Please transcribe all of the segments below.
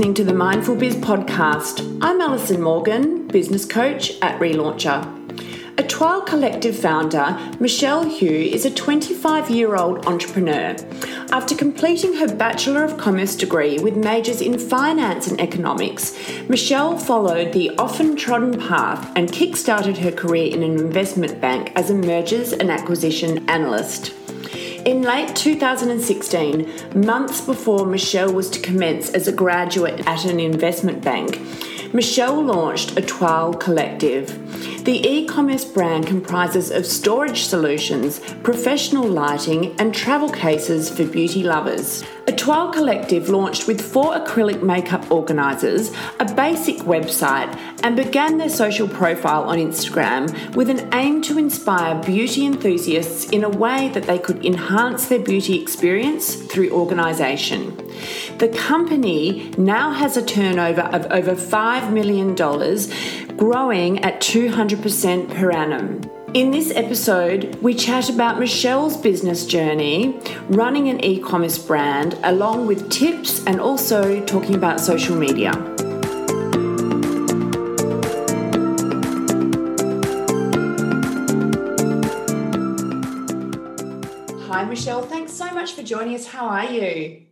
listening to the Mindful Biz podcast. I'm Alison Morgan, business coach at Relauncher. Etoile Collective founder, Michelle Hugh is a 25 year old entrepreneur. After completing her Bachelor of Commerce degree with majors in finance and economics, Michelle followed the often trodden path and kick-started her career in an investment bank as a mergers and acquisition analyst. In late 2016, months before Michelle was to commence as a graduate at an investment bank, Michelle launched Etoile Collective. The e commerce brand comprises of storage solutions, professional lighting, and travel cases for beauty lovers. A Collective launched with four acrylic makeup organisers, a basic website, and began their social profile on Instagram with an aim to inspire beauty enthusiasts in a way that they could enhance their beauty experience through organisation. The company now has a turnover of over $5 million, growing at 200% per annum. In this episode, we chat about Michelle's business journey, running an e commerce brand, along with tips and also talking about social media. Hi, Michelle. Thanks so much for joining us. How are you?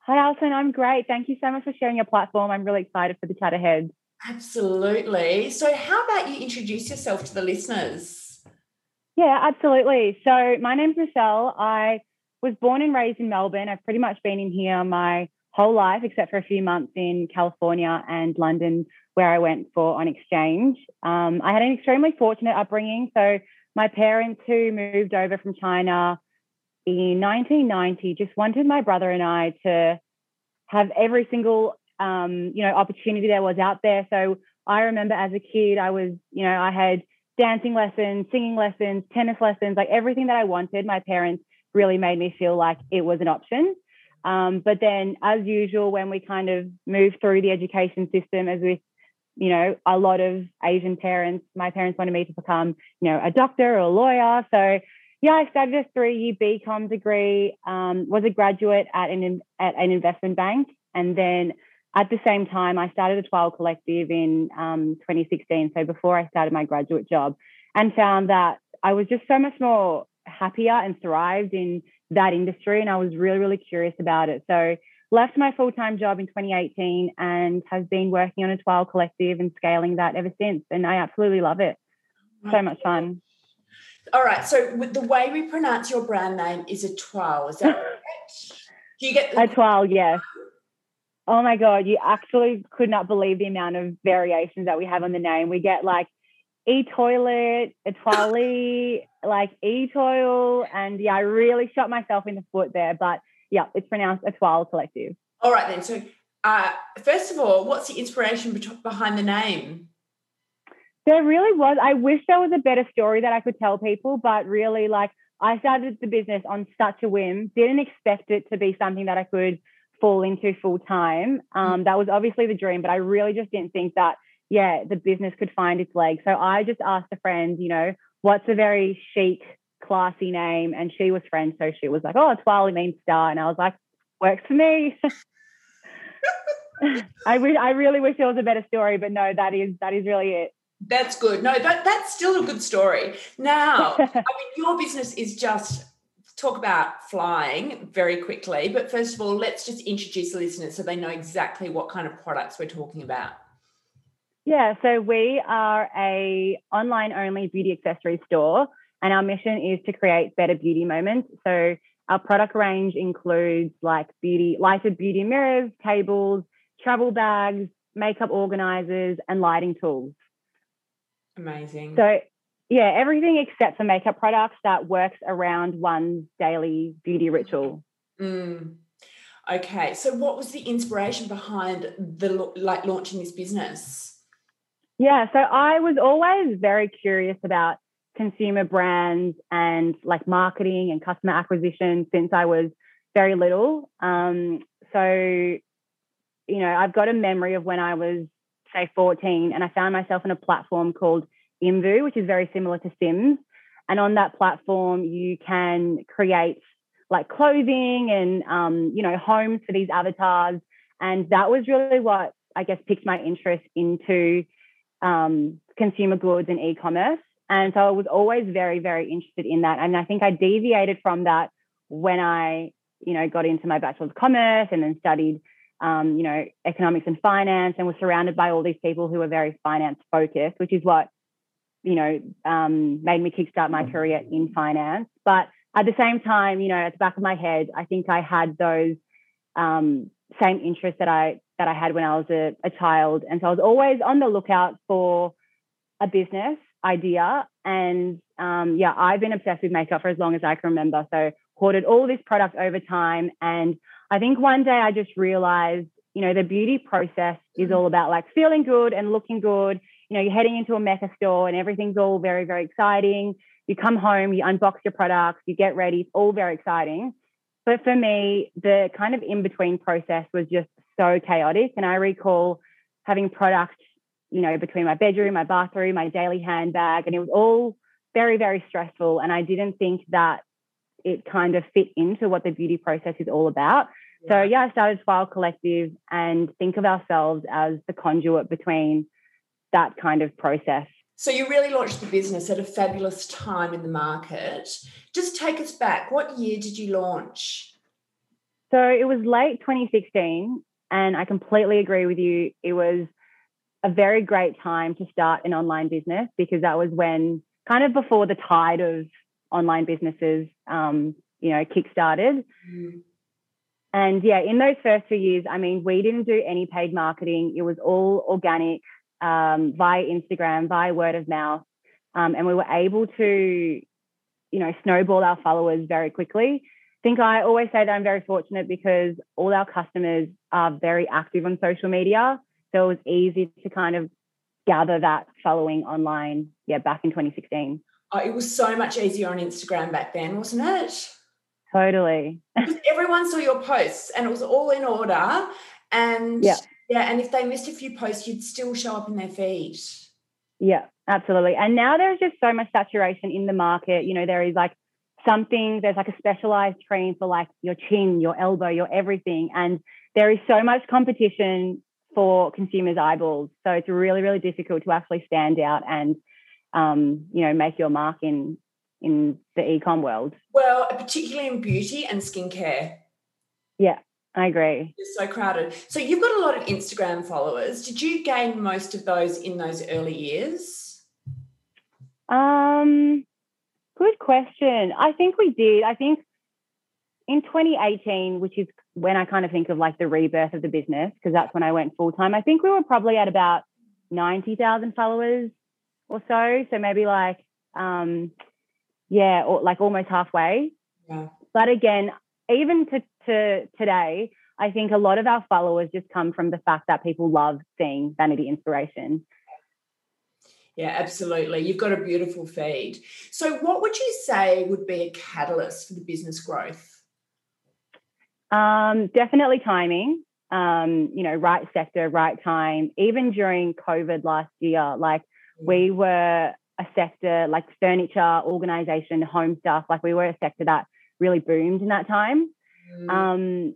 Hi, Alison. I'm great. Thank you so much for sharing your platform. I'm really excited for the chat ahead. Absolutely. So, how about you introduce yourself to the listeners? Yeah, absolutely. So, my name's Michelle. I was born and raised in Melbourne. I've pretty much been in here my whole life, except for a few months in California and London, where I went for on exchange. Um, I had an extremely fortunate upbringing. So, my parents, who moved over from China in 1990 just wanted my brother and I to have every single um, you know opportunity there was out there. So I remember as a kid, I was you know I had dancing lessons, singing lessons, tennis lessons, like everything that I wanted. My parents really made me feel like it was an option. Um, but then, as usual, when we kind of moved through the education system, as with you know a lot of Asian parents, my parents wanted me to become you know a doctor or a lawyer. So yeah, I studied a three-year BCom degree. Um, was a graduate at an at an investment bank, and then at the same time, I started Etoile Collective in um, 2016. So before I started my graduate job, and found that I was just so much more happier and thrived in that industry, and I was really really curious about it. So left my full-time job in 2018 and have been working on Etoile Collective and scaling that ever since, and I absolutely love it. So much fun. All right. So the way we pronounce your brand name is a twirl. Is that right? Do you get the- a twirl? Yes. Oh my god, you actually could not believe the amount of variations that we have on the name. We get like e-toilet, a twirly, like e-toil, and yeah, I really shot myself in the foot there. But yeah, it's pronounced a twirl collective. All right then. So uh, first of all, what's the inspiration behind the name? There really was. I wish there was a better story that I could tell people, but really, like, I started the business on such a whim, didn't expect it to be something that I could fall into full time. Um, that was obviously the dream, but I really just didn't think that, yeah, the business could find its legs. So I just asked a friend, you know, what's a very chic, classy name? And she was French. So she was like, oh, it's Twali means star. And I was like, works for me. I wish I really wish there was a better story, but no, that is that is really it. That's good. No, that, that's still a good story. Now, I mean, your business is just talk about flying very quickly. But first of all, let's just introduce the listeners so they know exactly what kind of products we're talking about. Yeah, so we are a online only beauty accessory store, and our mission is to create better beauty moments. So our product range includes like beauty, lighted beauty mirrors, tables, travel bags, makeup organizers, and lighting tools. Amazing. So, yeah, everything except for makeup products that works around one's daily beauty ritual. Mm. Okay, so what was the inspiration behind the like launching this business? Yeah, so I was always very curious about consumer brands and like marketing and customer acquisition since I was very little. Um, so, you know, I've got a memory of when I was say 14 and I found myself on a platform called Imvu, which is very similar to Sims. And on that platform, you can create like clothing and um, you know homes for these avatars. and that was really what I guess piqued my interest into um, consumer goods and e-commerce. And so I was always very, very interested in that. And I think I deviated from that when I, you know, got into my bachelor's of commerce and then studied, um, you know, economics and finance, and was surrounded by all these people who were very finance focused, which is what, you know, um, made me kickstart my career in finance. But at the same time, you know, at the back of my head, I think I had those um, same interests that I that I had when I was a, a child, and so I was always on the lookout for a business idea. And um, yeah, I've been obsessed with makeup for as long as I can remember. So hoarded all this product over time, and I think one day I just realized, you know, the beauty process is all about like feeling good and looking good. You know, you're heading into a Mecca store and everything's all very, very exciting. You come home, you unbox your products, you get ready, it's all very exciting. But for me, the kind of in between process was just so chaotic. And I recall having products, you know, between my bedroom, my bathroom, my daily handbag, and it was all very, very stressful. And I didn't think that it kind of fit into what the beauty process is all about. Yeah. So, yeah, I started Etoile Collective and think of ourselves as the conduit between that kind of process. So, you really launched the business at a fabulous time in the market. Just take us back. What year did you launch? So, it was late 2016. And I completely agree with you. It was a very great time to start an online business because that was when kind of before the tide of online businesses, um, you know, kickstarted. Mm. And yeah, in those first two years, I mean, we didn't do any paid marketing. It was all organic um, via Instagram, via word of mouth. Um, and we were able to, you know, snowball our followers very quickly I think I always say that I'm very fortunate because all our customers are very active on social media. So it was easy to kind of gather that following online, yeah, back in 2016. Oh, it was so much easier on Instagram back then, wasn't it? Totally. everyone saw your posts and it was all in order. And yeah. Yeah, and if they missed a few posts, you'd still show up in their feed. Yeah, absolutely. And now there's just so much saturation in the market. You know, there is like something there's like a specialized cream for like your chin your elbow your everything and there is so much competition for consumers eyeballs so it's really really difficult to actually stand out and um, you know make your mark in in the ecom world well particularly in beauty and skincare yeah I agree. It's so crowded. So you've got a lot of Instagram followers. Did you gain most of those in those early years? Um, Good question. I think we did. I think in 2018, which is when I kind of think of like the rebirth of the business, because that's when I went full time, I think we were probably at about 90,000 followers or so. So maybe like, um, yeah, or like almost halfway. Yeah. But again, even to, to today, I think a lot of our followers just come from the fact that people love seeing vanity inspiration. Yeah, absolutely. You've got a beautiful feed. So, what would you say would be a catalyst for the business growth? Um, definitely timing. Um, you know, right sector, right time. Even during COVID last year, like mm. we were a sector like furniture, organization, home stuff. Like we were a sector that really boomed in that time. Mm. Um,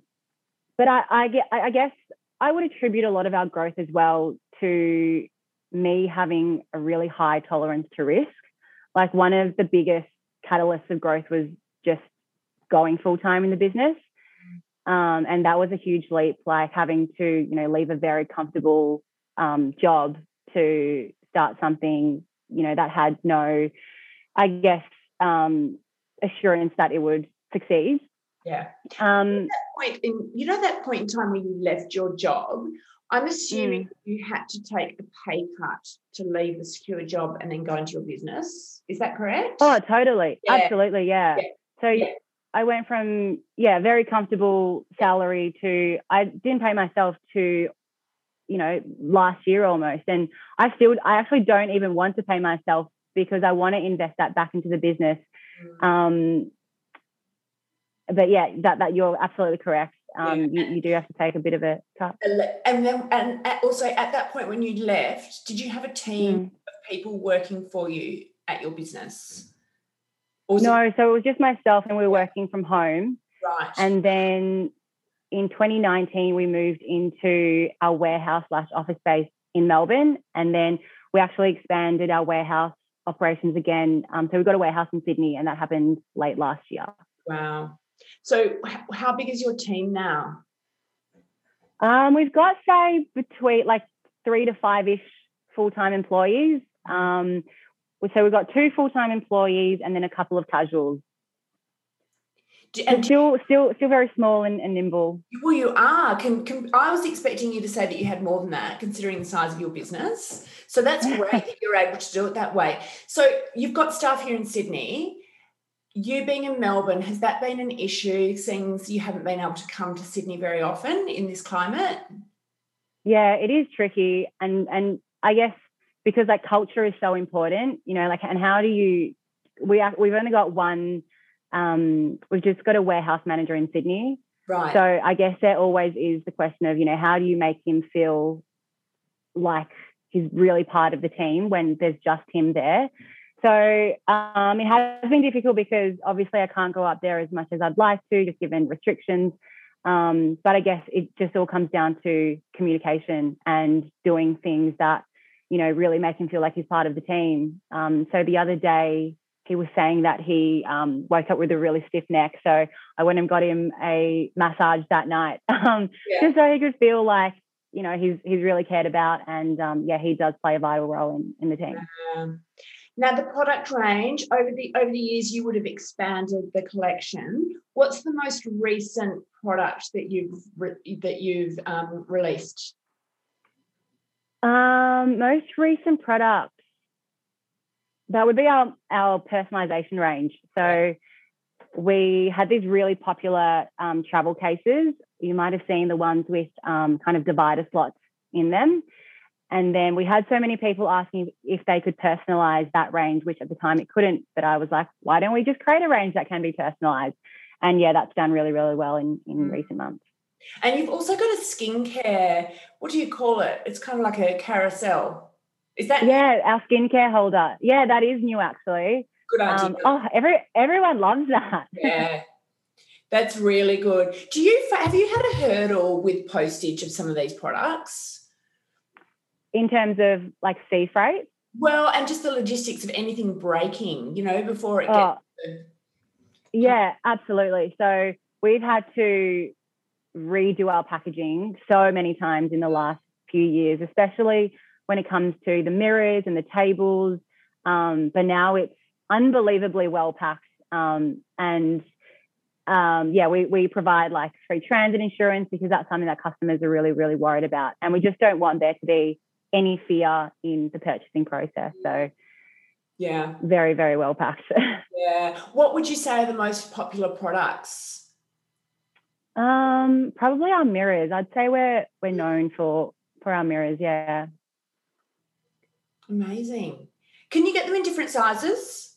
but I, I, I guess I would attribute a lot of our growth as well to me having a really high tolerance to risk. Like one of the biggest catalysts of growth was just going full time in the business. Um, and that was a huge leap, like having to, you know, leave a very comfortable um, job to start something, you know, that had no, I guess, um, assurance that it would succeed. Yeah. Um, point in, you know, that point in time when you left your job, I'm assuming mm. you had to take a pay cut to leave the secure job and then go into your business. Is that correct? Oh, totally. Yeah. Absolutely. Yeah. yeah. So yeah. I went from, yeah, very comfortable salary to, I didn't pay myself to, you know, last year almost. And I still, I actually don't even want to pay myself because I want to invest that back into the business. Mm. Um, but yeah, that, that you're absolutely correct um, yeah. you, you, do have to take a bit of a cut. And then, and also at that point when you left, did you have a team mm. of people working for you at your business? no, it- so it was just myself, and we were working from home. Right. And then, in 2019, we moved into our warehouse slash office space in Melbourne. And then we actually expanded our warehouse operations again. Um, so we got a warehouse in Sydney, and that happened late last year. Wow. So, how big is your team now? Um, we've got, say, between like three to five ish full time employees. Um, so we've got two full time employees and then a couple of casuals. And still, still, still very small and, and, nimble. Well, you are. Can, can, I was expecting you to say that you had more than that, considering the size of your business. So that's great that you're able to do it that way. So you've got staff here in Sydney. You being in Melbourne, has that been an issue? since you haven't been able to come to Sydney very often in this climate. Yeah, it is tricky, and and I guess because like culture is so important, you know, like and how do you? We are, we've only got one um, we've just got a warehouse manager in Sydney. Right. So I guess there always is the question of, you know, how do you make him feel like he's really part of the team when there's just him there? So um, it has been difficult because obviously I can't go up there as much as I'd like to, just given restrictions. Um, but I guess it just all comes down to communication and doing things that, you know, really make him feel like he's part of the team. Um, so the other day, he was saying that he um, woke up with a really stiff neck. So I went and got him a massage that night, um, yeah. just so he could feel like you know he's he's really cared about, and um, yeah, he does play a vital role in in the team. Now the product range over the over the years, you would have expanded the collection. What's the most recent product that you've re- that you've um, released? Um, most recent product that would be our, our personalization range. So we had these really popular um, travel cases. You might have seen the ones with um, kind of divider slots in them. And then we had so many people asking if they could personalize that range, which at the time it couldn't. But I was like, why don't we just create a range that can be personalized? And yeah, that's done really, really well in, in mm. recent months. And you've also got a skincare, what do you call it? It's kind of like a carousel. Is that yeah, our skincare holder? Yeah, that is new actually. Good idea. Um, oh, every everyone loves that. yeah, that's really good. Do you have you had a hurdle with postage of some of these products? In terms of like sea freight? Well, and just the logistics of anything breaking, you know, before it oh, gets. yeah, absolutely. So we've had to redo our packaging so many times in the last few years, especially when it comes to the mirrors and the tables. Um, but now it's unbelievably well packed. Um, and um, yeah, we, we provide like free transit insurance because that's something that customers are really, really worried about. And we just don't want there to be any fear in the purchasing process. So, yeah, very, very well packed. yeah. What would you say are the most popular products? Um, probably our mirrors. I'd say we're we're known for for our mirrors. Yeah. Amazing. Can you get them in different sizes?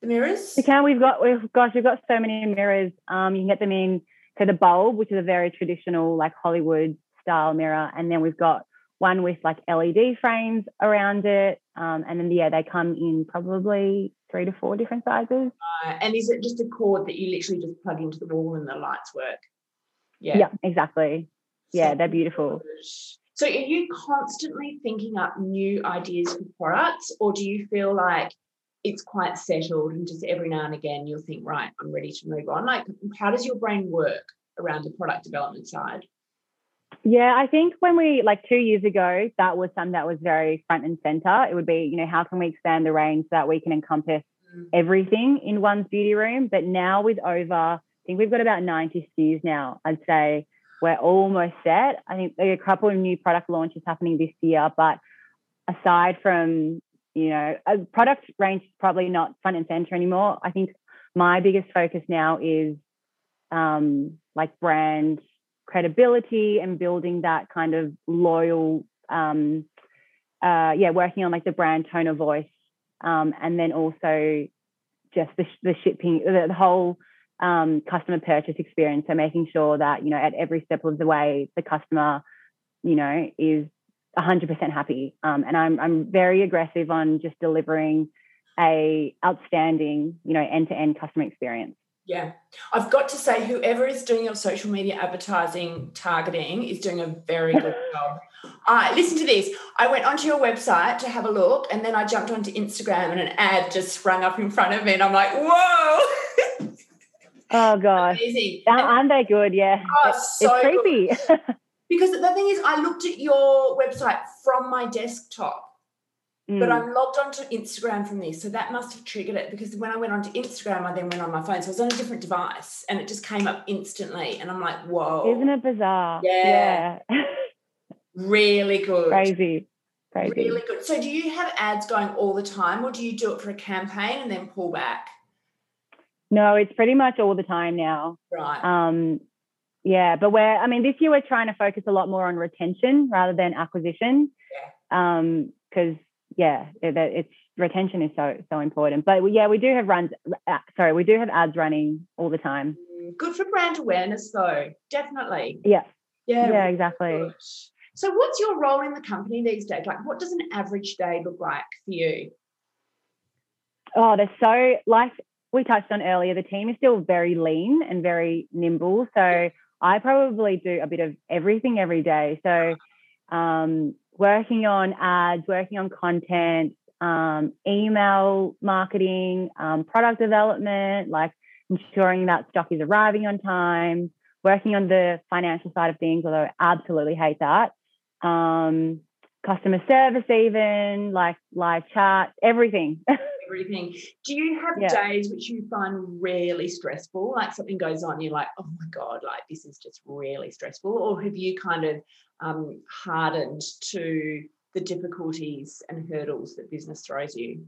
The mirrors? We can. We've got. We've gosh, we've got so many mirrors. Um, you can get them in to the bulb, which is a very traditional, like Hollywood style mirror, and then we've got one with like LED frames around it, um, and then yeah, they come in probably three to four different sizes. Uh, and is it just a cord that you literally just plug into the wall and the lights work? Yeah. Yeah, exactly. Yeah, so they're beautiful. So, are you constantly thinking up new ideas for products, or do you feel like it's quite settled and just every now and again you'll think, right, I'm ready to move on? Like, how does your brain work around the product development side? Yeah, I think when we, like two years ago, that was something that was very front and center. It would be, you know, how can we expand the range so that we can encompass mm. everything in one's beauty room? But now with over, I think we've got about 90 SKUs now, I'd say we're almost set. I think a couple of new product launches happening this year, but aside from you know, a product range is probably not front and center anymore. I think my biggest focus now is um, like brand credibility and building that kind of loyal, um, uh, yeah, working on like the brand tone of voice, um, and then also just the, the shipping, the, the whole um, customer purchase experience. So making sure that, you know, at every step of the way, the customer, you know, is 100% happy. Um, and I'm, I'm very aggressive on just delivering a outstanding, you know, end-to-end customer experience. Yeah. I've got to say, whoever is doing your social media advertising targeting is doing a very good job. Right, listen to this. I went onto your website to have a look, and then I jumped onto Instagram, and an ad just sprung up in front of me, and I'm like, whoa. Oh gosh. Amazing. Aren't they good? Yeah. Oh, it's so creepy. Because the thing is, I looked at your website from my desktop, but Mm. I'm logged onto Instagram from this. So that must have triggered it because when I went onto Instagram, I then went on my phone. So I was on a different device and it just came up instantly. And I'm like, whoa. Isn't it bizarre? Yeah. Yeah. Really good. Crazy. Crazy. Really good. So do you have ads going all the time or do you do it for a campaign and then pull back? No, it's pretty much all the time now. Right. Um, yeah, but we're, I mean, this year we're trying to focus a lot more on retention rather than acquisition. Yeah. Um, because yeah, it, that- it's retention is so so important. But yeah, we do have runs. Uh, sorry, we do have ads running all the time. Mm, Good for brand awareness though. Definitely. Yeah, Yeah. yeah, exactly. good. So what's your role in the company these days? Like what does an average day look like for you? Oh, they're so like we touched on earlier. The team is still very lean and very nimble. So I probably do a bit of everything every day. So um, working on ads, working on content, um, email marketing, um, product development, like ensuring that stock is arriving on time, working on the financial side of things, although I absolutely hate that. Um, customer service, even like live chat, everything. everything. Do you have Yeah. days which you find really stressful? Like something goes on, you're like, oh my God, like this is just really stressful? Or have you kind of um, hardened to the difficulties and hurdles that business throws you?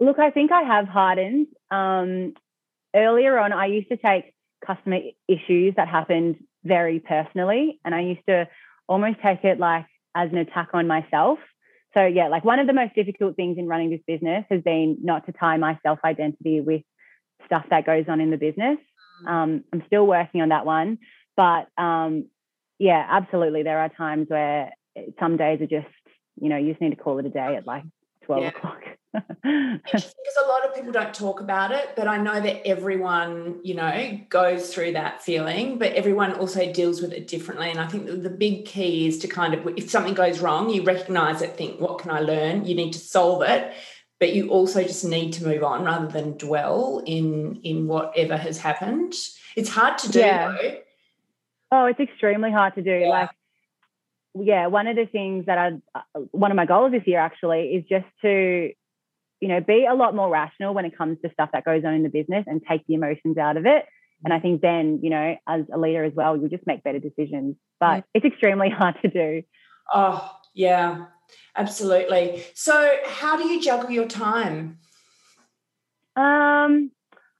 Look, I think I have hardened. Um, earlier on, I used to take customer issues that happened very personally, and I used to almost take it like as an attack on myself. So, yeah, like one of the most difficult things in running this business has been not to tie my self identity with stuff that goes on in the business. Um, I'm still working on that one, but um, yeah, absolutely. There are times where eh, some days are just, you know, you just need to call it a day at like 12 Yeah. o'clock. Because a lot of people don't talk about it, but I know that everyone, you know, goes through that feeling, but everyone also deals with it differently. And I think the big key is to kind of, if something goes wrong, you recognize it, think, what can I learn? You need to solve it, but you also just need to move on rather than dwell in in whatever has happened. It's hard to do Yeah. though. Oh, it's extremely hard to do. Yeah. Like, yeah, one of the things that I, uh, one of my goals this year actually is just to, you know, be a lot more rational when it comes to stuff that goes on in the business and take the emotions out of it. And I think then, you know, as a leader as well, you just make better decisions. But Yeah. it's extremely hard to do. Oh, yeah, absolutely. So, how do you juggle your time? Um,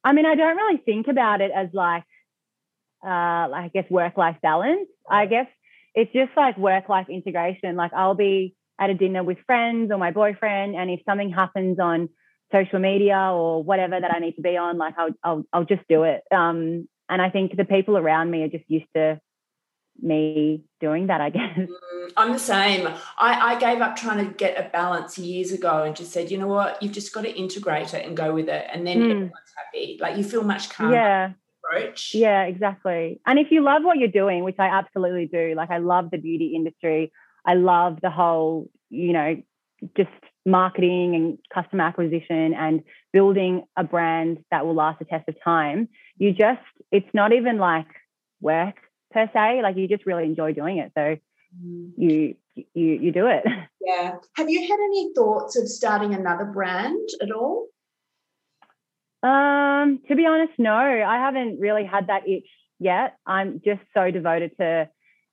I mean, I don't really think about it as like, uh, like I guess work life balance. I guess it's just like work life integration. Like I'll be at a dinner with friends or my boyfriend, and if something happens on social media or whatever that I need to be on, like I'll I'll, I'll just do it. Um, and I think the people around me are just used to me doing that. I guess. Mm, I'm the same. I, I gave up trying to get a balance years ago and just said, you know what, you've just got to integrate it and go with it. And then Mm. everyone's happy. Like you feel much calmer Yeah. approach. Yeah, exactly. And if you love what you're doing, which I absolutely do, like I love the beauty industry, I love the whole, you know, just marketing and customer acquisition and building a brand that will last the test of time. You just, it's not even like work per se, like you just really enjoy doing it. So Mm, you, you, you do it. Yeah. Have you had any thoughts of starting another brand at all? Um, to be honest, no, I haven't really had that itch yet. I'm just so devoted to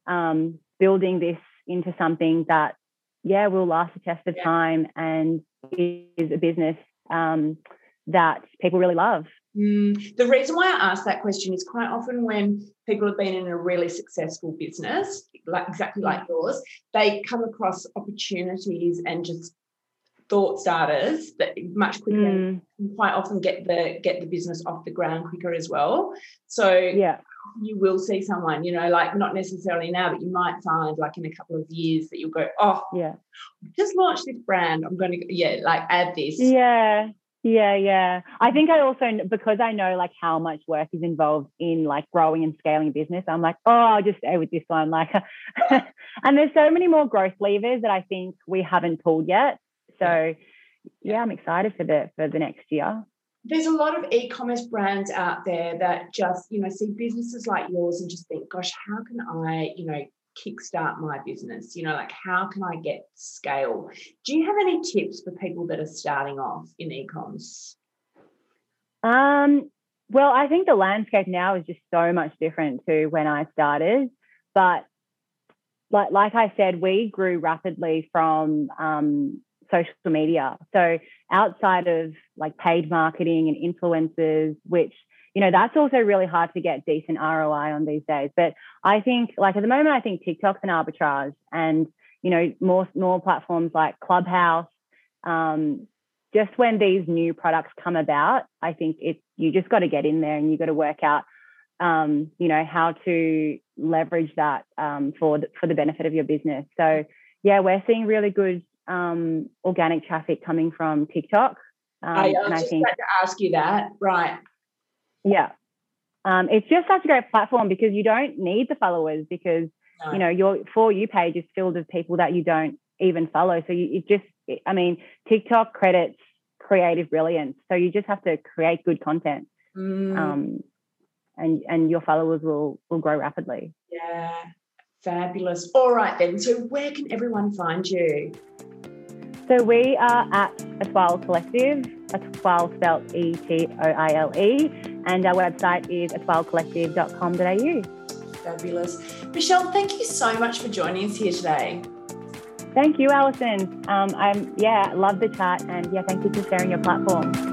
um, building this into something that, yeah, will last the test of time and is a business um, that people really love. Mm, the reason why I ask that question is quite often when people have been in a really successful business, like exactly like yours, they come across opportunities and just thought starters that much quicker Mm, and quite often get the get the business off the ground quicker as well. So yeah, you will see someone, you know, like not necessarily now, but you might find like in a couple of years that you'll go, oh, yeah, just launch this brand. I'm going to, yeah, like add this. yeah. Yeah, yeah. I think I also because I know like how much work is involved in like growing and scaling business. I'm like, oh, I'll just stay with this one. Like, and there's so many more growth levers that I think we haven't pulled yet. So, yeah, I'm excited for the for the next year. There's a lot of e-commerce brands out there that just you know see businesses like yours and just think, gosh, how can I you know kickstart my business? You know, like how can I get scale? Do you have any tips for people that are starting off in e-commerce? Um, well, I think the landscape now is just so much different to when I started. But like like I said, we grew rapidly from um, social media. So outside of like paid marketing and influencers, which you know, that's also really hard to get decent ROI on these days. But I think, like at the moment, I think TikTok's an arbitrage, and you know, more more platforms like Clubhouse. Um, just when these new products come about, I think it's you just got to get in there and you got to work out, um, you know, how to leverage that um, for the, for the benefit of your business. So yeah, we're seeing really good um, organic traffic coming from TikTok. Um, I, I was just think, about to ask you that, right? Yeah. Um, it's just such a great platform because you don't need the followers because no. you know your for you page is filled with people that you don't even follow. So you it just I mean TikTok credits creative brilliance. So you just have to create good content. Mm. Um, and and your followers will will grow rapidly. Yeah. Fabulous. All right then. So where can everyone find you? So we are at Etoile Collective, Etoile spelled E T O I L E, and our website is etoilecollective.com.au. Fabulous. Michelle, thank you so much for joining us here today. Thank you, Alison. Um, I'm yeah, love the chat, and yeah, thank you for sharing your platform.